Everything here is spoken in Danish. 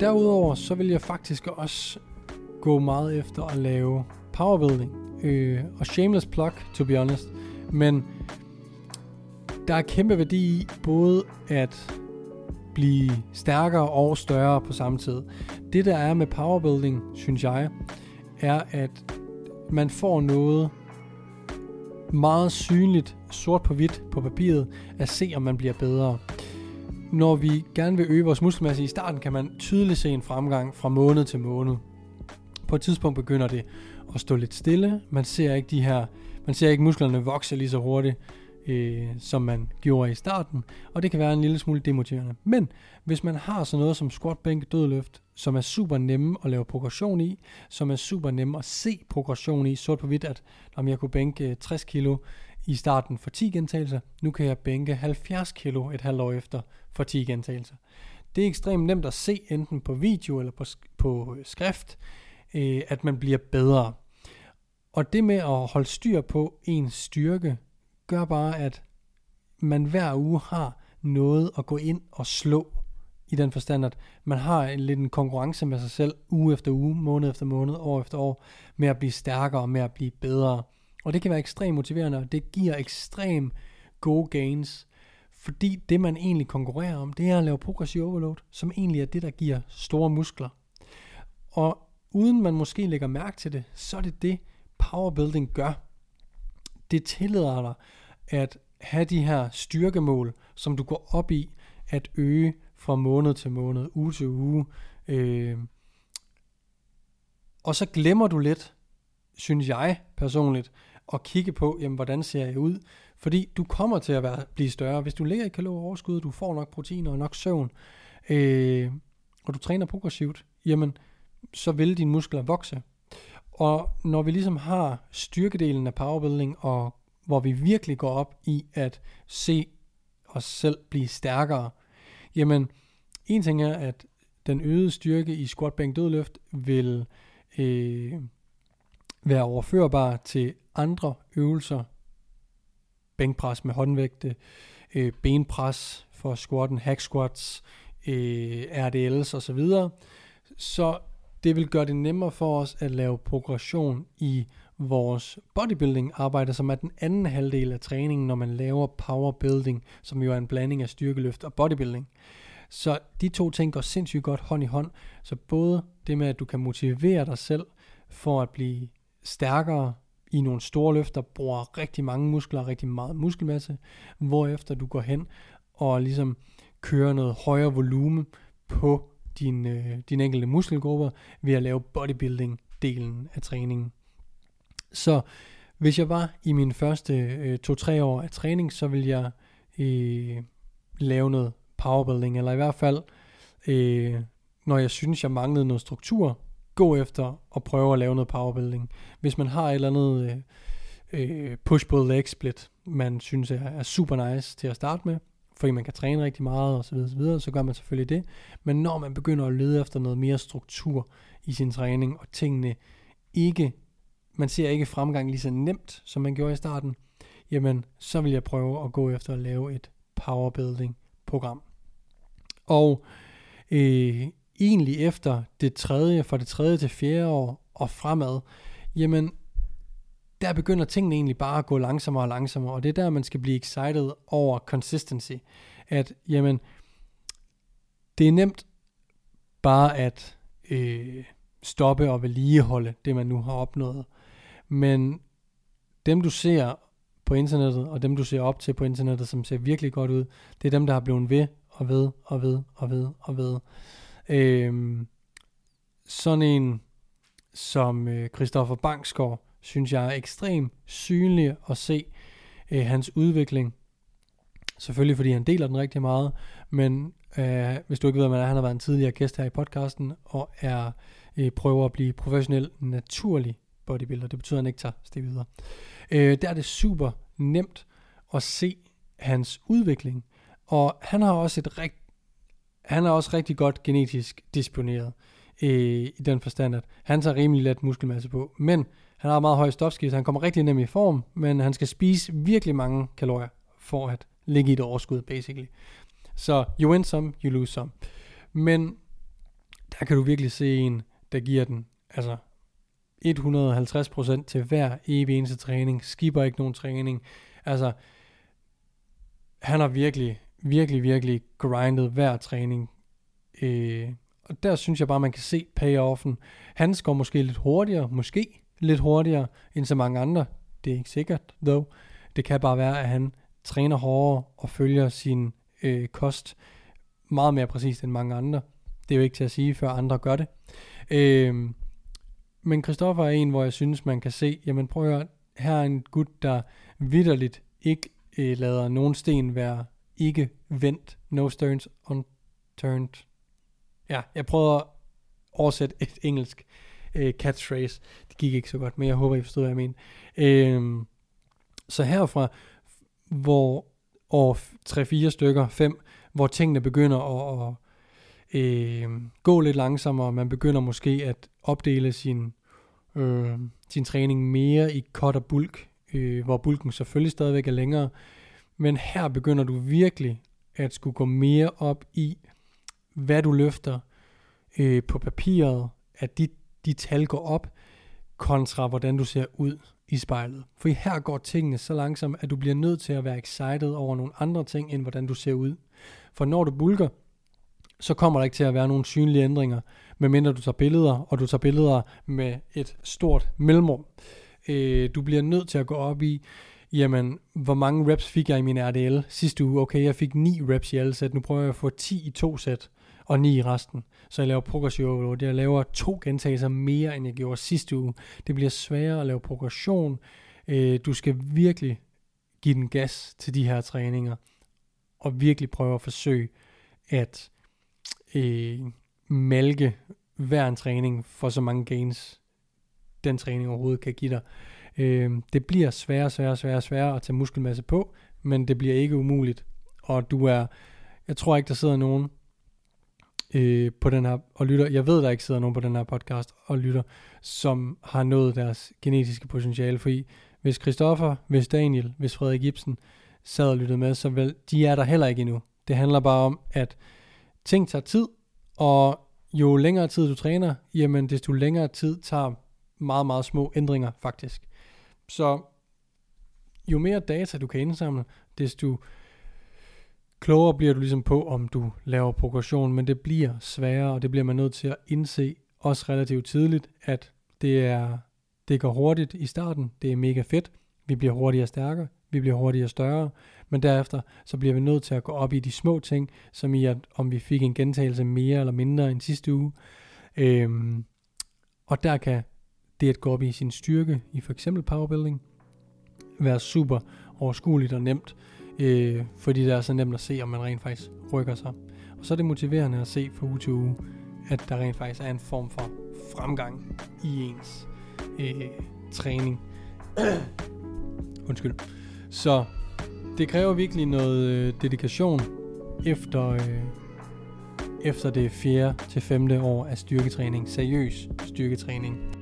derudover så vil jeg faktisk også gå meget efter at lave powerbuilding. Øh, og shameless plug, to be honest. Men der er kæmpe værdi i både at blive stærkere og større på samme tid. Det der er med powerbuilding, synes jeg, er at man får noget meget synligt, sort på hvidt på papiret, at se om man bliver bedre. Når vi gerne vil øge vores muskelmasse i starten, kan man tydeligt se en fremgang fra måned til måned. På et tidspunkt begynder det at stå lidt stille. Man ser ikke de her, man ser ikke musklerne vokse lige så hurtigt øh, som man gjorde i starten, og det kan være en lille smule demotiverende. Men hvis man har sådan noget som squat, bænk, dødløft, som er super nemme at lave progression i, som er super nemme at se progression i, sort på hvidt, at om jeg kunne bænke øh, 60 kilo i starten for 10 gentagelser, nu kan jeg bænke 70 kilo et halvt år efter for 10 gentagelser. Det er ekstremt nemt at se enten på video eller på, på øh, skrift, øh, at man bliver bedre. Og det med at holde styr på ens styrke, gør bare, at man hver uge har noget at gå ind og slå i den forstand, at man har en lidt en konkurrence med sig selv uge efter uge, måned efter måned, år efter år, med at blive stærkere og med at blive bedre. Og det kan være ekstremt motiverende, og det giver ekstrem gode gains, fordi det man egentlig konkurrerer om, det er at lave progressiv overload, som egentlig er det, der giver store muskler. Og uden man måske lægger mærke til det, så er det det, powerbuilding gør det tillader dig at have de her styrkemål, som du går op i at øge fra måned til måned, uge til uge. Øh, og så glemmer du lidt, synes jeg personligt, at kigge på, jamen, hvordan ser jeg ud? Fordi du kommer til at være, blive større. Hvis du ligger i kalorieoverskud, du får nok proteiner og nok søvn, øh, og du træner progressivt, jamen, så vil dine muskler vokse. Og når vi ligesom har styrkedelen af powerbuilding, og hvor vi virkelig går op i at se os selv blive stærkere, jamen en ting er, at den øgede styrke i squat, bænk, dødløft vil øh, være overførbar til andre øvelser. Bænkpres med håndvægte, øh, benpres for squatten, hack squats, øh, RDLs osv. Så det vil gøre det nemmere for os at lave progression i vores bodybuilding arbejde, som er den anden halvdel af træningen, når man laver powerbuilding, som jo er en blanding af styrkeløft og bodybuilding. Så de to ting går sindssygt godt hånd i hånd. Så både det med, at du kan motivere dig selv for at blive stærkere i nogle store løfter, bruger rigtig mange muskler, rigtig meget muskelmasse, hvorefter du går hen og ligesom kører noget højere volumen på din, øh, din enkelte muskelgrupper ved at lave bodybuilding-delen af træningen. Så hvis jeg var i min første øh, 2-3 år af træning, så vil jeg øh, lave noget powerbuilding, eller i hvert fald, øh, når jeg synes, jeg manglede noget struktur, gå efter og prøve at lave noget powerbuilding. Hvis man har et eller andet øh, øh push-pull leg split, man synes er, er super nice til at starte med, fordi man kan træne rigtig meget og så videre, så, videre, så gør man selvfølgelig det. Men når man begynder at lede efter noget mere struktur i sin træning, og tingene ikke, man ser ikke fremgang lige så nemt, som man gjorde i starten, jamen så vil jeg prøve at gå efter at lave et powerbuilding program. Og øh, egentlig efter det tredje, fra det tredje til fjerde år og fremad, jamen der begynder tingene egentlig bare at gå langsommere og langsommere, og det er der, man skal blive excited over consistency. At, jamen, det er nemt bare at øh, stoppe og vedligeholde det, man nu har opnået. Men dem, du ser på internettet, og dem, du ser op til på internettet, som ser virkelig godt ud, det er dem, der har blevet ved og ved og ved og ved og ved. Øh, sådan en som øh, Christoffer Bangsgaard, synes jeg er ekstremt synlig at se øh, hans udvikling. Selvfølgelig fordi han deler den rigtig meget, men øh, hvis du ikke ved, hvad er, han har været en tidligere gæst her i podcasten, og er øh, prøver at blive professionel, naturlig bodybuilder. Det betyder, at han ikke tager det videre. Øh, der er det super nemt at se hans udvikling, og han har også et rigtig han er også rigtig godt genetisk disponeret øh, i den forstand, at han tager rimelig let muskelmasse på, men han har meget høj stofskifte, han kommer rigtig nemt i form, men han skal spise virkelig mange kalorier for at ligge i et overskud, basically. Så you win some, you lose some. Men der kan du virkelig se en, der giver den altså 150% til hver evig eneste træning, skipper ikke nogen træning. Altså, han har virkelig, virkelig, virkelig grindet hver træning. Øh, og der synes jeg bare, man kan se payoffen. Han går måske lidt hurtigere, måske lidt hurtigere end så mange andre. Det er ikke sikkert, though. Det kan bare være, at han træner hårdere og følger sin øh, kost meget mere præcist end mange andre. Det er jo ikke til at sige, før andre gør det. Øh, men Christoffer er en, hvor jeg synes, man kan se, jamen prøv at høre, her er en gut, der vidderligt ikke øh, lader nogen sten være ikke vendt. No stones unturned. Ja, jeg prøvede at oversætte et engelsk øh, catchphrase. Det gik ikke så godt, men jeg håber, I forstod, hvad jeg mener. Øh, så herfra, hvor år 3-4 stykker, 5, hvor tingene begynder at, at øh, gå lidt langsommere, man begynder måske at opdele sin, øh, sin træning mere i cut og bulk, øh, hvor bulken selvfølgelig stadigvæk er længere, men her begynder du virkelig at skulle gå mere op i, hvad du løfter øh, på papiret, at de, de tal går op, kontra hvordan du ser ud i spejlet. For her går tingene så langsomt, at du bliver nødt til at være excited over nogle andre ting, end hvordan du ser ud. For når du bulker, så kommer der ikke til at være nogen synlige ændringer, medmindre du tager billeder, og du tager billeder med et stort mellemrum. Øh, du bliver nødt til at gå op i, jamen, hvor mange reps fik jeg i min RDL sidste uge? Okay, jeg fik 9 reps i alle sæt, nu prøver jeg at få 10 i to sæt, og 9 i resten. Så jeg laver progressiv overload. Jeg laver to gentagelser mere, end jeg gjorde sidste uge. Det bliver sværere at lave progression. Øh, du skal virkelig give den gas til de her træninger, og virkelig prøve at forsøge at øh, malke hver en træning for så mange gains, den træning overhovedet kan give dig. Øh, det bliver sværere, sværere, sværere, sværere at tage muskelmasse på, men det bliver ikke umuligt. Og du er, jeg tror ikke, der sidder nogen øh, på den her, og lytter, jeg ved, der ikke sidder nogen på den her podcast og lytter, som har nået deres genetiske potentiale, fordi hvis Christoffer, hvis Daniel, hvis Frederik Ibsen sad og lyttede med, så vel, de er der heller ikke endnu. Det handler bare om, at ting tager tid, og jo længere tid du træner, jamen desto længere tid tager meget, meget små ændringer faktisk. Så jo mere data du kan indsamle, desto klogere bliver du ligesom på, om du laver progression, men det bliver sværere, og det bliver man nødt til at indse også relativt tidligt, at det er det går hurtigt i starten, det er mega fedt, vi bliver hurtigere stærkere, vi bliver hurtigere større, men derefter så bliver vi nødt til at gå op i de små ting, som i at om vi fik en gentagelse mere eller mindre end sidste uge. Øhm, og der kan det at gå op i sin styrke i for eksempel powerbuilding være super overskueligt og nemt, øh, fordi det er så nemt at se, om man rent faktisk rykker sig. Og så er det motiverende at se fra uge til uge, at der rent faktisk er en form for fremgang i ens øh, træning. Undskyld. Så det kræver virkelig noget øh, dedikation efter, øh, efter det fjerde til femte år af styrketræning, seriøs styrketræning.